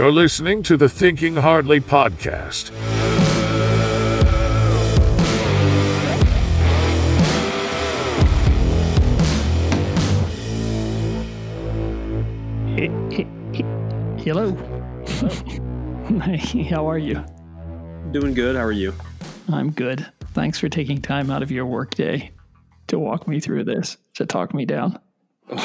You're listening to the Thinking Hardly podcast. Hello. hey, how are you? Doing good. How are you? I'm good. Thanks for taking time out of your workday to walk me through this, to talk me down.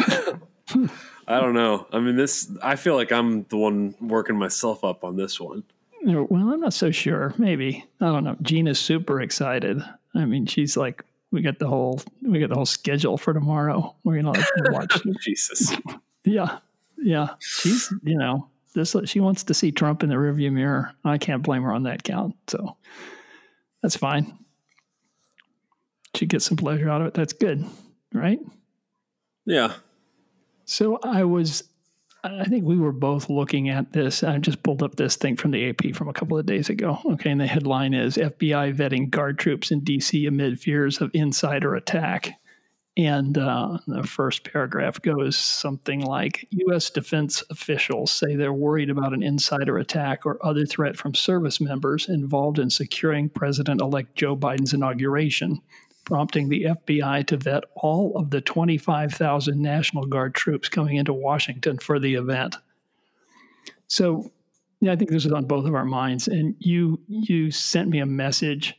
I don't know. I mean, this. I feel like I'm the one working myself up on this one. Well, I'm not so sure. Maybe I don't know. Gina's super excited. I mean, she's like, we got the whole we got the whole schedule for tomorrow. We're gonna like, watch. Jesus. yeah, yeah. She's you know this. She wants to see Trump in the rearview mirror. I can't blame her on that count. So that's fine. She gets some pleasure out of it. That's good, right? Yeah. So I was, I think we were both looking at this. I just pulled up this thing from the AP from a couple of days ago. Okay. And the headline is FBI vetting guard troops in DC amid fears of insider attack. And uh, the first paragraph goes something like U.S. defense officials say they're worried about an insider attack or other threat from service members involved in securing President elect Joe Biden's inauguration prompting the FBI to vet all of the 25,000 National Guard troops coming into Washington for the event. So, yeah, I think this is on both of our minds. And you you sent me a message,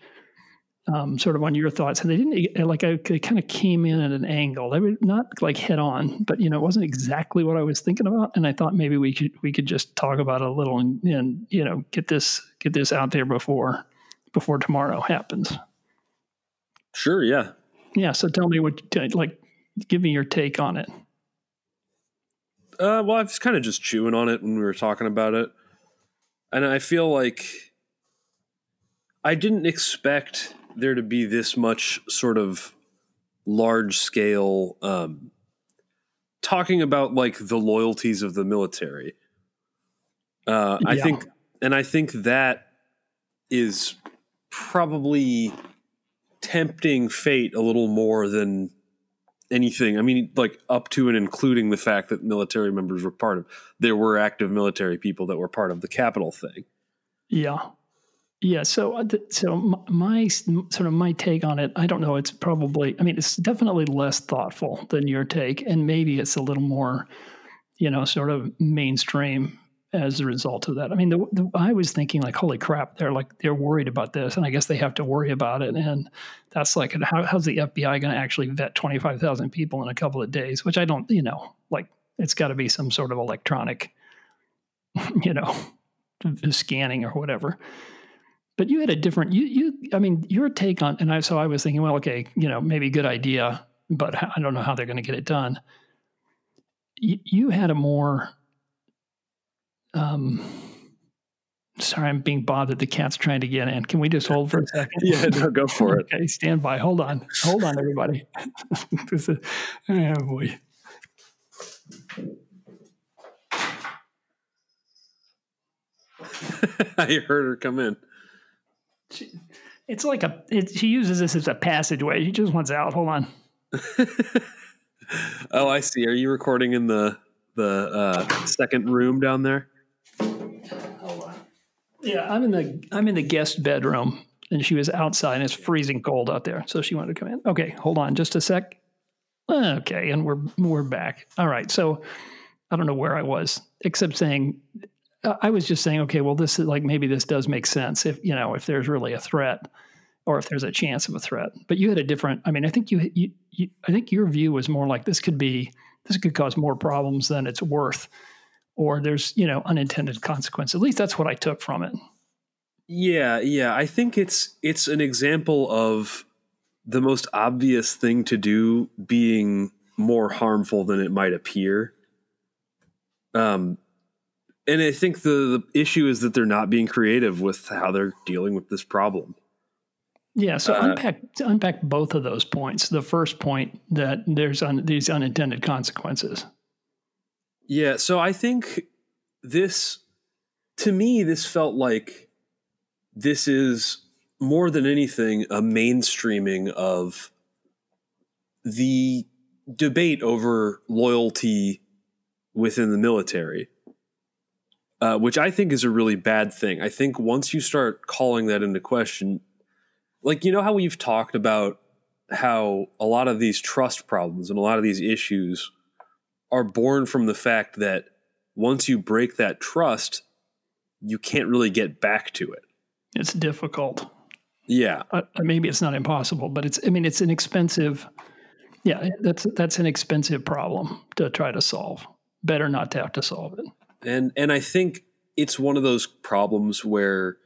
um, sort of on your thoughts, and they didn't like I they kind of came in at an angle. They were not like head on, but you know, it wasn't exactly what I was thinking about. And I thought maybe we could we could just talk about it a little and, and you know get this get this out there before before tomorrow happens. Sure. Yeah. Yeah. So tell me what, like, give me your take on it. Uh, well, I was kind of just chewing on it when we were talking about it. And I feel like I didn't expect there to be this much sort of large scale um, talking about like the loyalties of the military. Uh, I think, and I think that is probably tempting fate a little more than anything. I mean, like up to and including the fact that military members were part of. There were active military people that were part of the Capitol thing. Yeah, yeah. So, uh, so my sort of my take on it, I don't know. It's probably. I mean, it's definitely less thoughtful than your take, and maybe it's a little more, you know, sort of mainstream as a result of that. I mean, the, the, I was thinking like, holy crap, they're like they're worried about this, and I guess they have to worry about it. And that's like, how, how's the FBI going to actually vet twenty five thousand people in a couple of days? Which I don't, you know, like it's got to be some sort of electronic, you know, scanning or whatever. But you had a different, you, you, I mean, your take on, and I, so I was thinking, well, okay, you know, maybe good idea, but I don't know how they're going to get it done. You, you had a more um, sorry, I'm being bothered. The cat's trying to get in. Can we just hold for a second? yeah, no, go for it. okay, stand by. Hold on. Hold on, everybody. this is, oh boy. I heard her come in. She, it's like a. It, she uses this as a passageway. She just wants out. Hold on. oh, I see. Are you recording in the the uh, second room down there? Yeah, I'm in the I'm in the guest bedroom, and she was outside, and it's freezing cold out there, so she wanted to come in. Okay, hold on, just a sec. Okay, and we're we're back. All right, so I don't know where I was, except saying I was just saying, okay, well, this is like maybe this does make sense if you know if there's really a threat or if there's a chance of a threat. But you had a different. I mean, I think you, you, you I think your view was more like this could be this could cause more problems than it's worth or there's you know unintended consequence. At least that's what i took from it. Yeah yeah. I think it's it's an example of the most obvious thing to do being more harmful than it might appear. Um and i think the, the issue is that they're not being creative with how they're dealing with this problem. Yeah, so uh, unpack unpack both of those points. The first point that there's un, these unintended consequences. Yeah, so I think this to me this felt like this is more than anything a mainstreaming of the debate over loyalty within the military. uh, which I think is a really bad thing. I think once you start calling that into question, like you know how we've talked about how a lot of these trust problems and a lot of these issues are born from the fact that once you break that trust, you can't really get back to it. It's difficult. Yeah. Uh, maybe it's not impossible, but it's I mean it's an expensive yeah, that's that's an expensive problem to try to solve. Better not to have to solve it. And and I think it's one of those problems where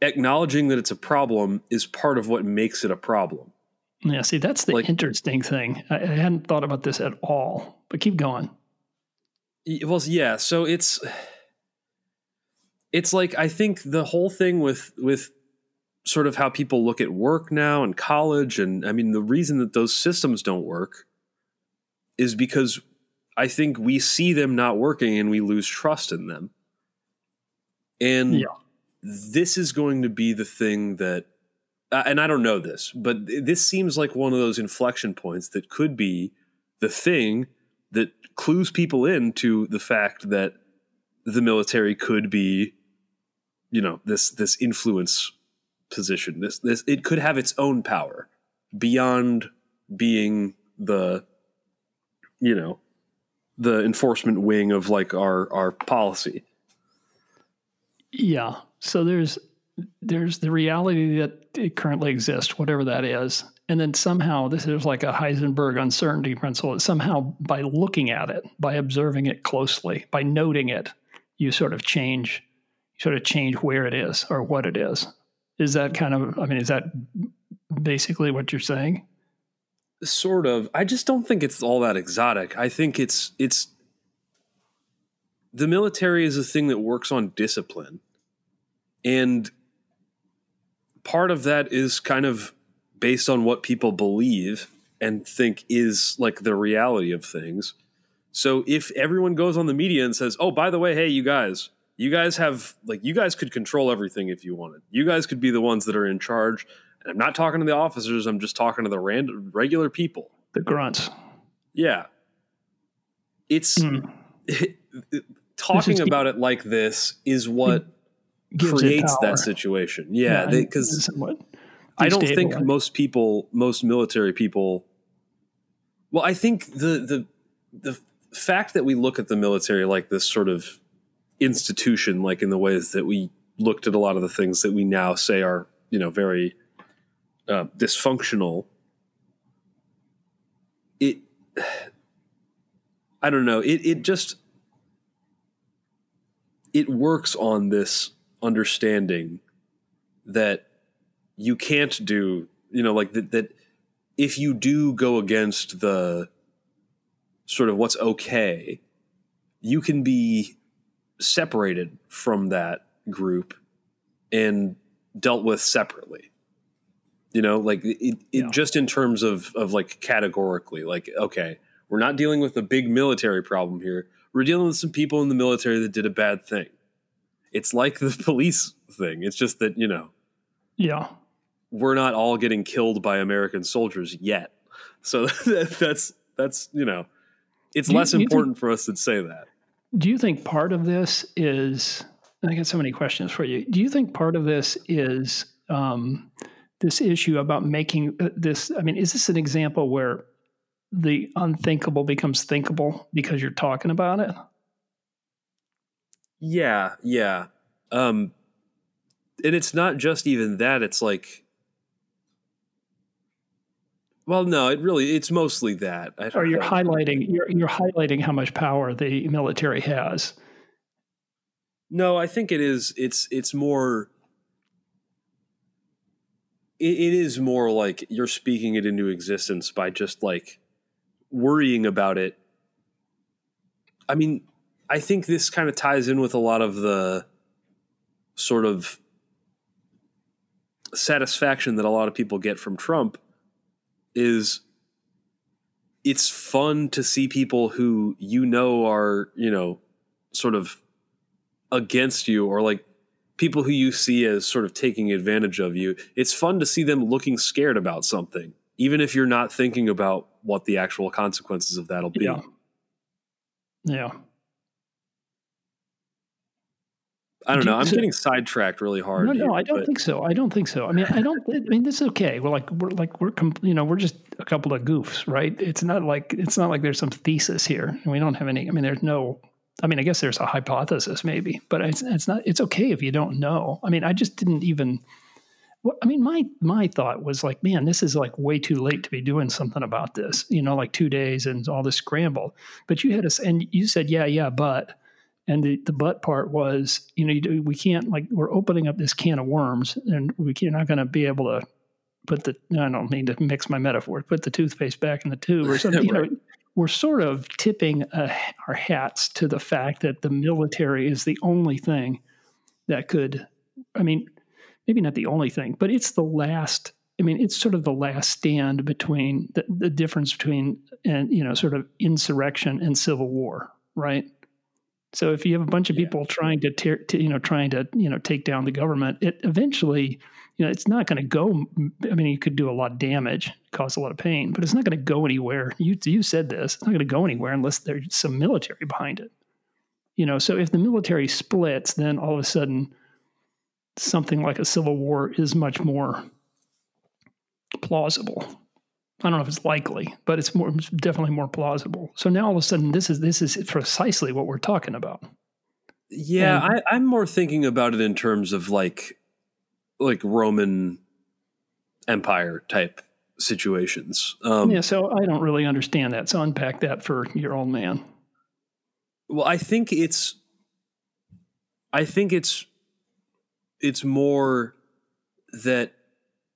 acknowledging that it's a problem is part of what makes it a problem. Yeah, see, that's the like, interesting thing. I, I hadn't thought about this at all, but keep going. Well, yeah. So it's it's like I think the whole thing with with sort of how people look at work now and college, and I mean the reason that those systems don't work is because I think we see them not working and we lose trust in them. And yeah. this is going to be the thing that and I don't know this, but this seems like one of those inflection points that could be the thing that clues people into the fact that the military could be, you know, this this influence position. This this it could have its own power beyond being the, you know, the enforcement wing of like our our policy. Yeah. So there's there's the reality that it currently exists, whatever that is. And then somehow this is like a Heisenberg uncertainty principle. Somehow by looking at it, by observing it closely, by noting it, you sort of change, sort of change where it is or what it is. Is that kind of, I mean, is that basically what you're saying? Sort of. I just don't think it's all that exotic. I think it's, it's, the military is a thing that works on discipline. And part of that is kind of based on what people believe and think is like the reality of things. So if everyone goes on the media and says, "Oh, by the way, hey, you guys, you guys have like you guys could control everything if you wanted. You guys could be the ones that are in charge." And I'm not talking to the officers, I'm just talking to the random regular people. The grunts. Yeah. It's mm. talking about it like this is what creates that situation. Yeah, because yeah, I don't think most people, most military people. Well, I think the the the fact that we look at the military like this sort of institution, like in the ways that we looked at a lot of the things that we now say are you know very uh, dysfunctional. It, I don't know. It it just it works on this understanding that you can't do, you know, like that, that if you do go against the sort of what's okay, you can be separated from that group and dealt with separately. You know, like it, it yeah. just in terms of of like categorically, like okay, we're not dealing with a big military problem here. We're dealing with some people in the military that did a bad thing it's like the police thing. It's just that, you know, yeah, we're not all getting killed by American soldiers yet. So that's, that's, you know, it's less important think, for us to say that. Do you think part of this is, I got so many questions for you. Do you think part of this is um, this issue about making uh, this? I mean, is this an example where the unthinkable becomes thinkable because you're talking about it? Yeah, yeah. Um and it's not just even that, it's like well, no, it really it's mostly that. or you're highlighting you're you're highlighting how much power the military has. No, I think it is it's it's more it, it is more like you're speaking it into existence by just like worrying about it. I mean, I think this kind of ties in with a lot of the sort of satisfaction that a lot of people get from Trump is it's fun to see people who you know are, you know, sort of against you or like people who you see as sort of taking advantage of you. It's fun to see them looking scared about something, even if you're not thinking about what the actual consequences of that'll be. Yeah. Yeah. I don't know. I'm getting sidetracked really hard. No, no, here, I don't but- think so. I don't think so. I mean, I don't. I mean, this is okay. We're like we're like we're com- you know we're just a couple of goofs, right? It's not like it's not like there's some thesis here, and we don't have any. I mean, there's no. I mean, I guess there's a hypothesis maybe, but it's it's not. It's okay if you don't know. I mean, I just didn't even. I mean, my my thought was like, man, this is like way too late to be doing something about this. You know, like two days and all this scramble. But you had us, and you said, yeah, yeah, but. And the, the but part was, you know, you do, we can't like we're opening up this can of worms, and we can't, not going to be able to put the. I don't mean to mix my metaphor. Put the toothpaste back in the tube or something. You know, we're sort of tipping uh, our hats to the fact that the military is the only thing that could. I mean, maybe not the only thing, but it's the last. I mean, it's sort of the last stand between the, the difference between and you know sort of insurrection and civil war, right? So if you have a bunch of Yeah. people trying to, tear, to you know trying to you know take down the government, it eventually you know it's not going to go. I mean, you could do a lot of damage, cause a lot of pain, but it's not going to go anywhere. You you said this. It's not going to go anywhere unless there's some military behind it. You know, so if the military splits, then all of a sudden something like a civil war is much more plausible. I don't know if it's likely, but it's more it's definitely more plausible. So now all of a sudden this is this is precisely what we're talking about. Yeah, And- I, I'm more thinking about it in terms of like like Roman Empire type situations. Um, yeah, so I don't really understand that. So unpack that for your old man. Well, I think it's I think it's it's more that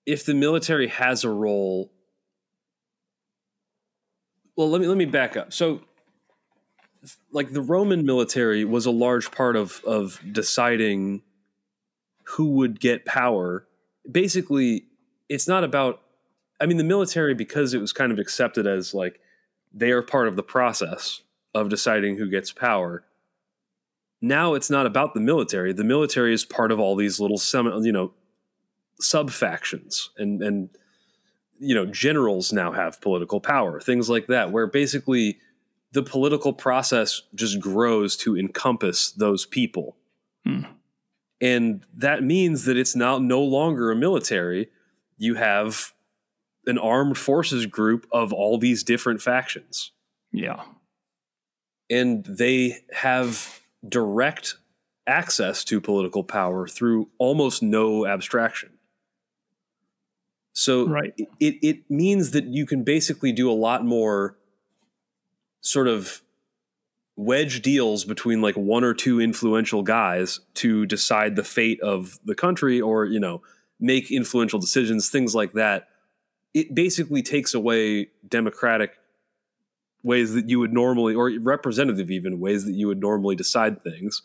if the military has a role well let me let me back up. So like the Roman military was a large part of of deciding who would get power. Basically, it's not about I mean the military because it was kind of accepted as like they are part of the process of deciding who gets power. Now it's not about the military. The military is part of all these little sem- you know sub factions and and you know generals now have political power, things like that where basically the political process just grows to encompass those people. Hmm. And that means that it's now no longer a military. You have an armed forces group of all these different factions Yeah. and they have direct access to political power through almost no abstraction. So Right. it, it means that you can basically do a lot more sort of wedge deals between like one or two influential guys to decide the fate of the country or, you know, make influential decisions, things like that. It basically takes away democratic ways that you would normally, or representative even ways that you would normally decide things,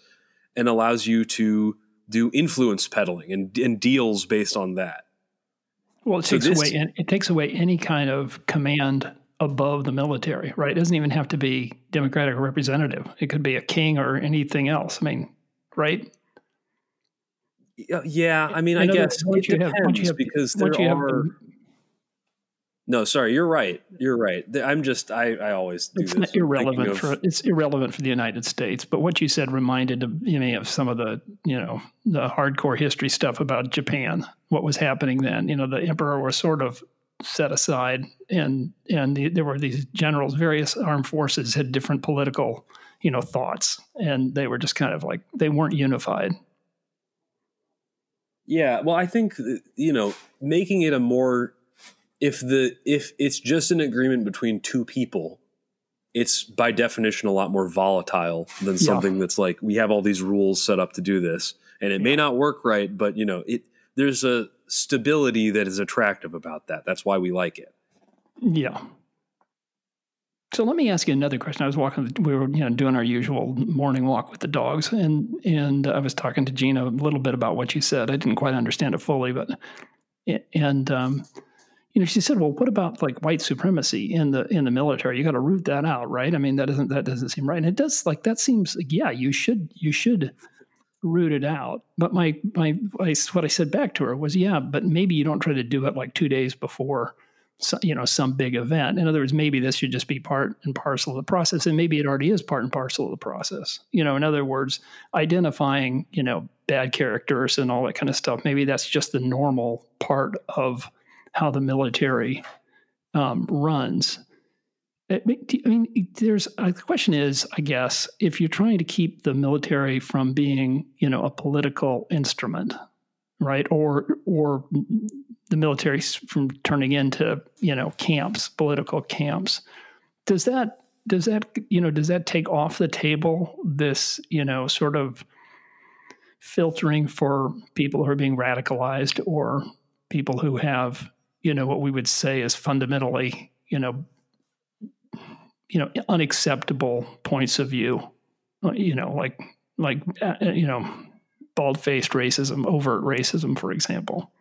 and allows you to do influence peddling and, and deals based on that. Well, it So takes this- away it takes away any kind of command above the military, right? It doesn't even have to be democratic or representative. It could be a king or anything else. I mean, right? Yeah, uh, Yeah, I mean, In I guess it have- depends you have- because there have are. No, sorry, you're right. You're right. I'm just, I, I always do it's this. irrelevant of- for it's irrelevant for the United States. But what you said reminded me of some of the you know the hardcore history stuff about Japan. What was happening then? You know, the emperor was sort of set aside, and and the, there were these generals. Various armed forces had different political you know thoughts, and they were just kind of like they weren't unified. Yeah, well, I think you know, making it a more if the if it's just an agreement between two people, it's by definition a lot more volatile than Yeah. something that's like we have all these rules set up to do this, and it may not work right, but you know, it there's a stability that is attractive about that. That's why we like it. Yeah. So let me ask you another question. I was walking, we were you know doing our usual morning walk with the dogs, and and I was talking to Gina a little bit about what you said. I didn't quite understand it fully, but and um, you know she said, well, what about like white supremacy in the in the military? You got to root that out, right? I mean, that doesn't that doesn't seem right, and it does like that seems like, yeah, you should you should root it out. But my my I, what I said back to her was, yeah, but maybe you don't try to do it like two days before so, you know some big event. In other words, maybe this should just be part and parcel of the process, and maybe it already is part and parcel of the process. You know, in other words, identifying you know bad characters and all that kind of stuff. Maybe that's just the normal part of how the military um, runs. I mean, there's uh, the question is, I guess, if you're trying to keep the military from being, you know, a political instrument, right, or or the military from turning into, you know, camps, political camps, does that does that you know does that take off the table this you know sort of filtering for people who are being radicalized or people who have you know what we would say is fundamentally you know you know unacceptable points of view uh, you know like like uh, uh, you know bald-faced racism overt racism for example.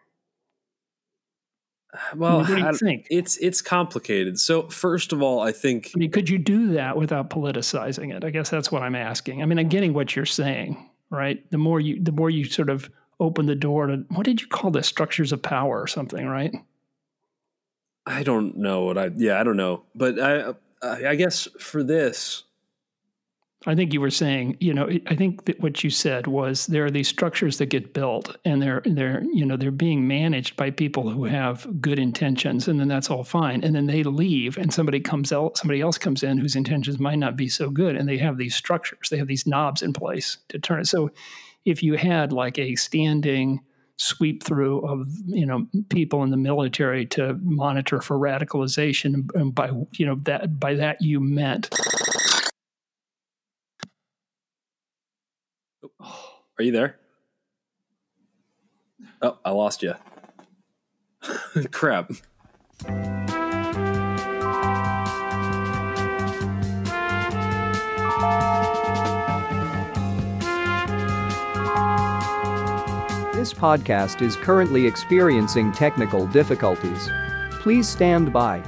Well what do you I, think? it's it's complicated. So first of all i think i mean could you do that without politicizing it? I guess that's what i'm asking. I mean i'm getting what you're saying right? The more you the more you sort of open the door to what did you call this structures of power or something right I don't know what I. Yeah, I don't know, but I. I guess for this, I think you were saying, you know, I think that what you said was there are these structures that get built and they're they're you know they're being managed by people who have good intentions and then that's all fine and then they leave and somebody comes out somebody else comes in whose intentions might not be so good and they have these structures they have these knobs in place to turn it so if you had like a standing sweep through of you know people in the military to monitor for radicalization and by you know that by that you meant. Are you there? Oh i lost you. Crap This podcast is currently experiencing technical difficulties. Please stand by.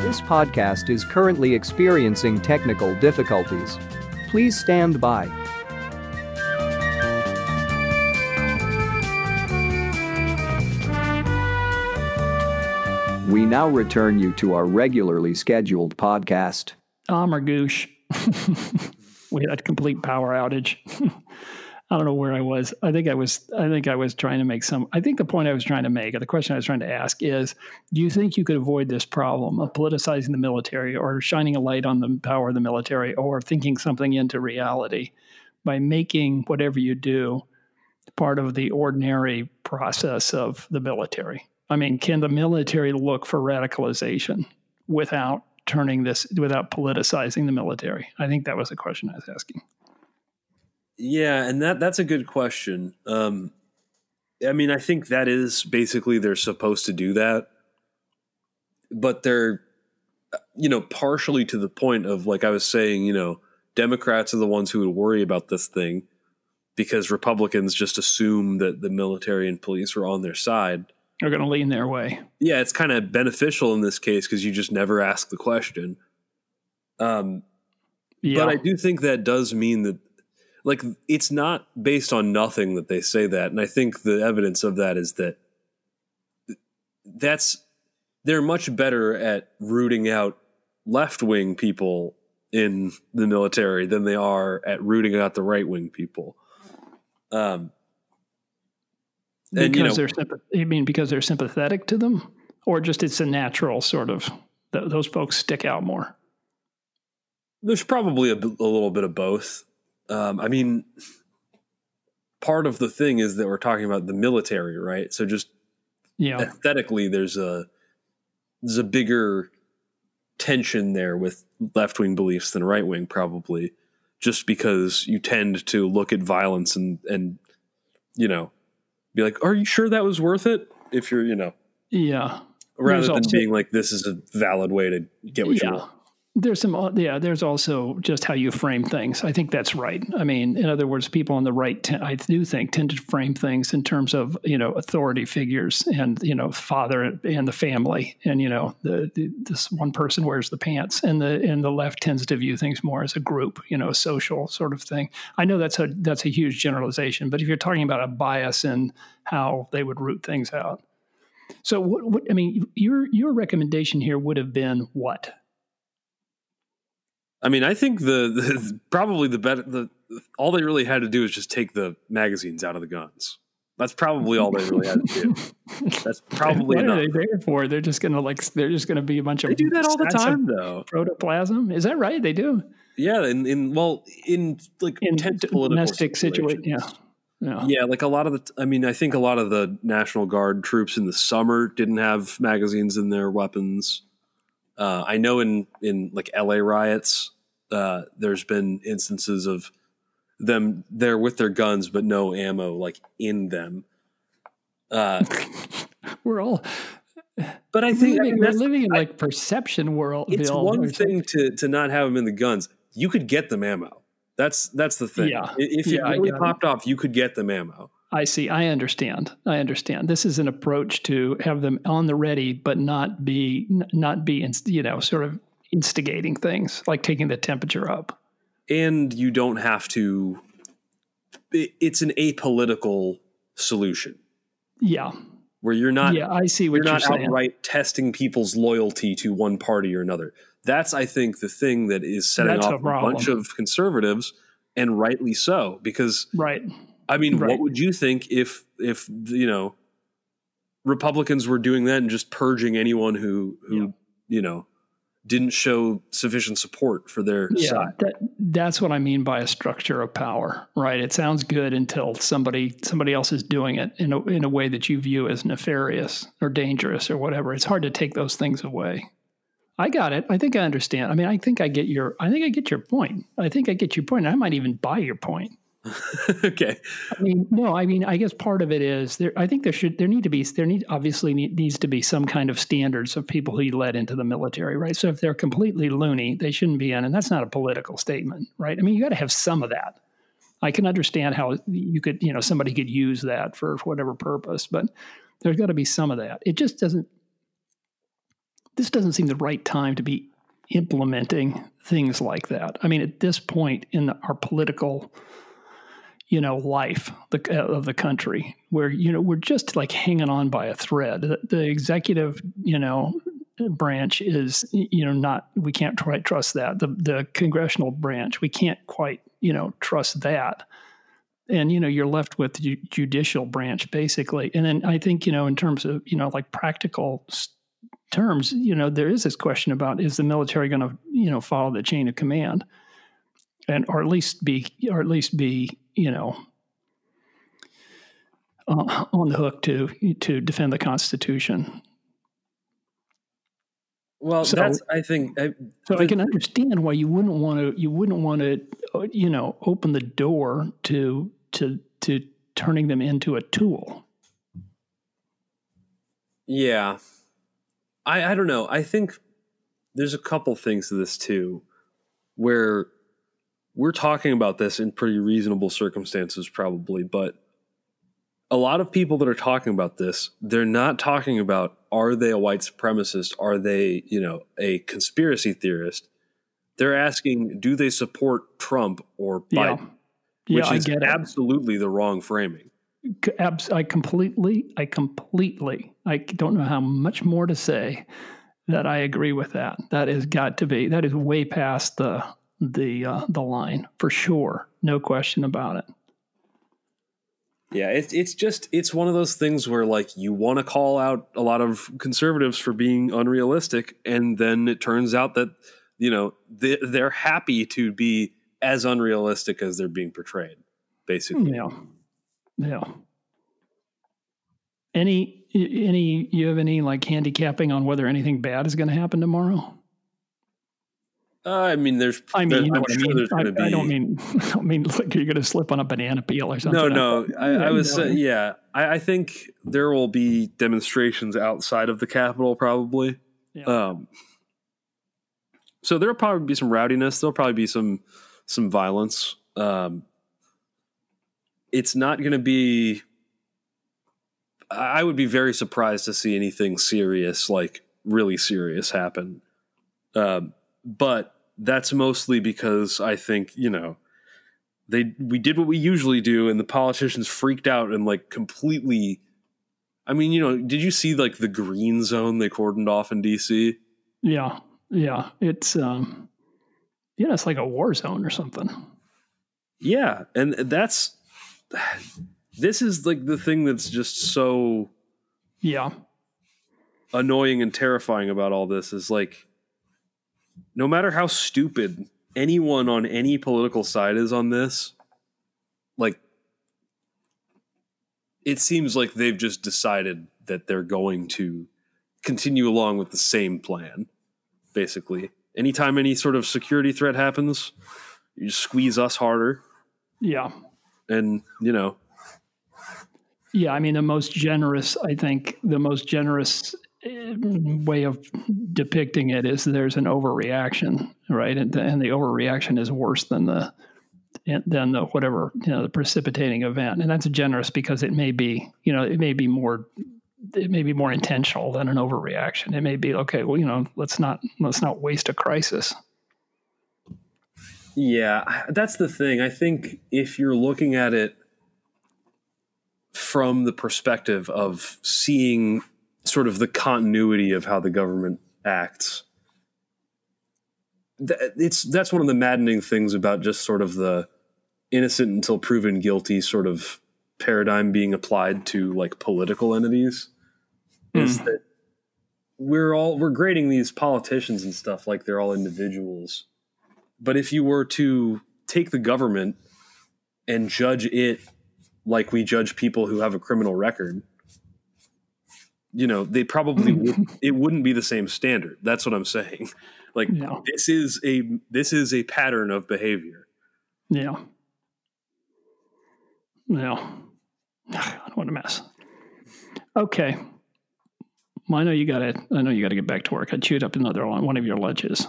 This podcast is currently experiencing technical difficulties. Please stand by. We now return you to our regularly scheduled podcast. Ah, Amr goosh. we had a complete power outage. I don't know where I was. I think I was. I think I was trying to make some. I think the point I was trying to make, or the question I was trying to ask, is: Do you think you could avoid this problem of politicizing the military, or shining a light on the power of the military, or thinking something into reality by making whatever you do part of the ordinary process of the military? I mean, can the military look for radicalization without turning this, without politicizing the military? I think that was the question I was asking. Yeah, and that that's a good question. Um, I mean, I think that is basically they're supposed to do that, but they're, you know, partially to the point of like I was saying, you know, Democrats are the ones who would worry about this thing because Republicans just assume that the military and police are on their side are going to lean their way. Yeah, it's kind of beneficial in this case because you just never ask the question. Um, yeah. But I do think that does mean that, like, it's not based on nothing that they say that. And I think the evidence of that is that that's, they're much better at rooting out left wing people in the military than they are at rooting out the right wing people. Um, because and, you know, they're you mean because they're sympathetic to them, or just it's a natural sort of th- those folks stick out more. There's probably a, a little bit of both. Um, I mean, part of the thing is that we're talking about the military, right? So just yeah, aesthetically, there's a there's a bigger tension there with left wing beliefs than right wing, probably, just because you tend to look at violence and and you know be like, "Are you sure that was worth it?" If you're, you know, yeah, rather There's than also, being like, "This is a valid way to get what yeah. you want." There's some uh, yeah there's also just how you frame things. I think that's right. I mean in other words people on the right t- I do think tend to frame things in terms of you know authority figures and you know father and the family and you know the, the this one person wears the pants and the and the left tends to view things more as a group you know a social sort of thing. I know that's a that's a huge generalization but if you're talking about a bias in how they would root things out. So what, what i mean your your recommendation here would have been what I mean, I think the, the probably the better the all they really had to do is just take the magazines out of the guns. That's probably all they really had to do. That's probably what enough. are they there for? They're just gonna like they're just gonna be a bunch of They do that all the time, though. Protoplasm is that right? They do Yeah, in, in well, in like in d- political domestic situation. Yeah, yeah. Yeah, like a lot of the. I mean, I think a lot of the National Guard troops in the summer didn't have magazines in their weapons. Uh, I know in in like L.A. riots, uh, there's been instances of them there with their guns but no ammo like in them. Uh, We're all but I think I mean, we're living in like perception world. it's Bill, one thing to to not have them in the guns. You could get them ammo. That's that's the thing. Yeah. If Yeah, it really get it. popped off, you could get them ammo. I see. I understand. I understand. This is an approach to have them on the ready, but not be not be you know sort of instigating things like taking the temperature up. and you don't have to it's an apolitical solution Yeah, where you're not yeah. I see What you're you're, not saying. outright testing people's loyalty to one party or another that's i think the thing that is setting That's off a a, bunch of conservatives and rightly so because Right. I mean Right. what would you think if if you know republicans were doing that and just purging anyone who who Yeah. you know didn't show sufficient support for their Yeah, side that, that's what I mean by a structure of power, right? It sounds good until somebody somebody else is doing it in a in a way that you view as nefarious or dangerous or whatever. It's hard to take those things away. I got it. I think I understand. I mean, I think I get your I think I get your point. I think I get your point. I might even buy your point. okay I mean, no, I mean, I guess part of it is there. I think there should there need to be there need obviously need, needs to be some kind of standards of people who you let into the military, right? So if they're completely loony, they shouldn't be in, and that's not a political statement, right? I mean, you got to have some of that. I can understand how you could, you know, somebody could use that for whatever purpose, but there's got to be some of that. It just doesn't. This doesn't seem the right time to be implementing things like that. I mean, at this point in the, our political you know life the, uh, of the country where you know we're just like hanging on by a thread the, the executive you know branch is you know not we can't quite trust that the the congressional branch we can't quite you know trust that and you know you're left with the judicial branch basically and then i think you know in terms of you know like practical terms you know there is this question about is the military going to you know follow the chain of command and or at least be or at least be you know uh, on the hook to to defend the Constitution. well So- that's i think I, So I can understand why you wouldn't want to you wouldn't want to you know open the door to to to turning them into a tool. Yeah. I I don't know. I think there's a couple things to this too where we're talking about this in pretty reasonable circumstances probably, but a lot of people that are talking about this, they're not talking about are they a white supremacist? Are they, you know, a conspiracy theorist? They're asking do they support Trump or Biden? Yeah, Which I is get it. absolutely the wrong framing. I completely, I completely, I don't know how much more to say that I agree with that. That has got to be, that is way past the the uh, the line for sure, no question about it. Yeah, it's it's just it's one of those things where like you want to call out a lot of conservatives for being unrealistic, and then it turns out that you know they, they're happy to be as unrealistic as they're being portrayed. Basically, Yeah, yeah. Any any you have any like handicapping on whether anything bad is going to happen tomorrow? Uh, I mean, there's I mean, there- you know I'm I sure mean. there's I, going to be I don't mean I don't mean like you're going to slip on a banana peel or something. no, no. I, Yeah, I was uh, yeah. I, I think there will be demonstrations outside of the Capitol, probably. Yeah. Um, So there'll probably be some rowdiness. There'll probably be some some violence. Um, it's not going to be. I would be very surprised to see anything serious, like really serious, happen. Um, but that's mostly because I think you know they we did what we usually do, and the politicians freaked out and like completely. I mean, you know, did you see like the green zone they cordoned off in DC? Yeah, yeah, it's um, yeah, it's like a war zone or something. Yeah, and that's this is like the thing that's just so Yeah, annoying and terrifying about all this is like no matter how stupid anyone on any political side is on this like it seems like they've just decided that they're going to continue along with the same plan basically. Anytime any sort of security threat happens you just squeeze us harder. Yeah, and you know. Yeah. I mean, the most generous, I think, the most generous Mm, way of depicting it is there's an overreaction, right? And the, and the overreaction is worse than the than the whatever you know the precipitating event, and that's generous because it may be you know it may be more it may be more intentional than an overreaction. It may be okay. Well, you know, let's not let's not waste a crisis. Yeah, that's the thing. I think if you're looking at it from the perspective of seeing sort of the continuity of how the government acts, it's that's one of the maddening things about just sort of the innocent until proven guilty sort of paradigm being applied to like political entities is hmm. that we're all we're grading these politicians and stuff like they're all individuals. But if you were to take the government and judge it like we judge people who have a criminal record, you know, they probably would, it wouldn't be the same standard. That's what I'm saying. Like No. this is a this is a pattern of behavior. Yeah. Yeah. What a mess. Okay. Well, I know you got to. I know you got to get back to work. I chewed up another one, one of your lunches.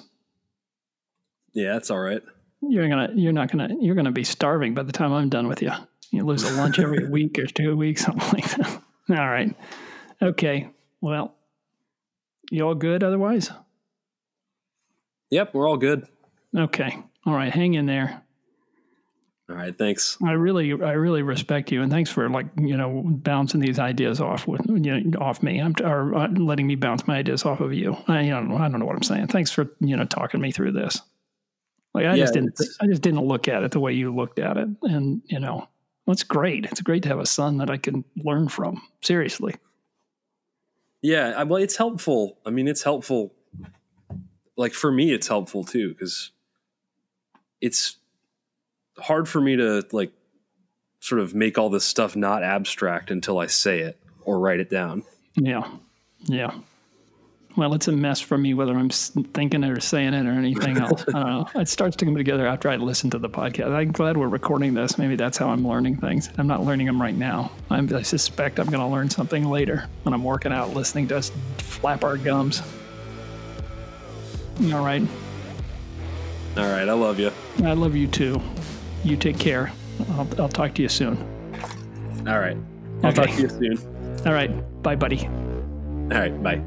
Yeah, that's all right. You're gonna. You're not gonna. You're gonna be starving by the time I'm done with you. You lose a lunch every week or two weeks, something like that. All right. Okay. Well, you all good otherwise? Yep, we're all good. Okay. All right. Hang in there. All right, thanks. I really, I really respect you, and thanks for like you know bouncing these ideas off with you know off me. I'm or uh, letting me bounce my ideas off of you. I, you know, I don't know what I'm saying. Thanks for you know talking me through this. Like I just didn't, I just didn't look at it the way you looked at it, and you know, it's great. It's great to have a son that I can learn from. Seriously, Yeah, well, it's helpful. I mean, it's helpful. Like for me, it's helpful too because it's hard for me to like sort of make all this stuff not abstract until I say it or write it down. yeah, yeah. Well, it's a mess for me whether I'm thinking it or saying it or anything else. I don't know. It starts to come together after I listen to the podcast. I'm glad we're recording this. Maybe that's how I'm learning things. I'm not learning them right now. I'm, I suspect I'm going to learn something later when I'm working out, listening to us flap our gums. All right. All right, I love you. I love you too. You take care. I'll, I'll talk to you soon. All right, I'll Okay. talk to you soon. All right. Bye, buddy. All right, bye.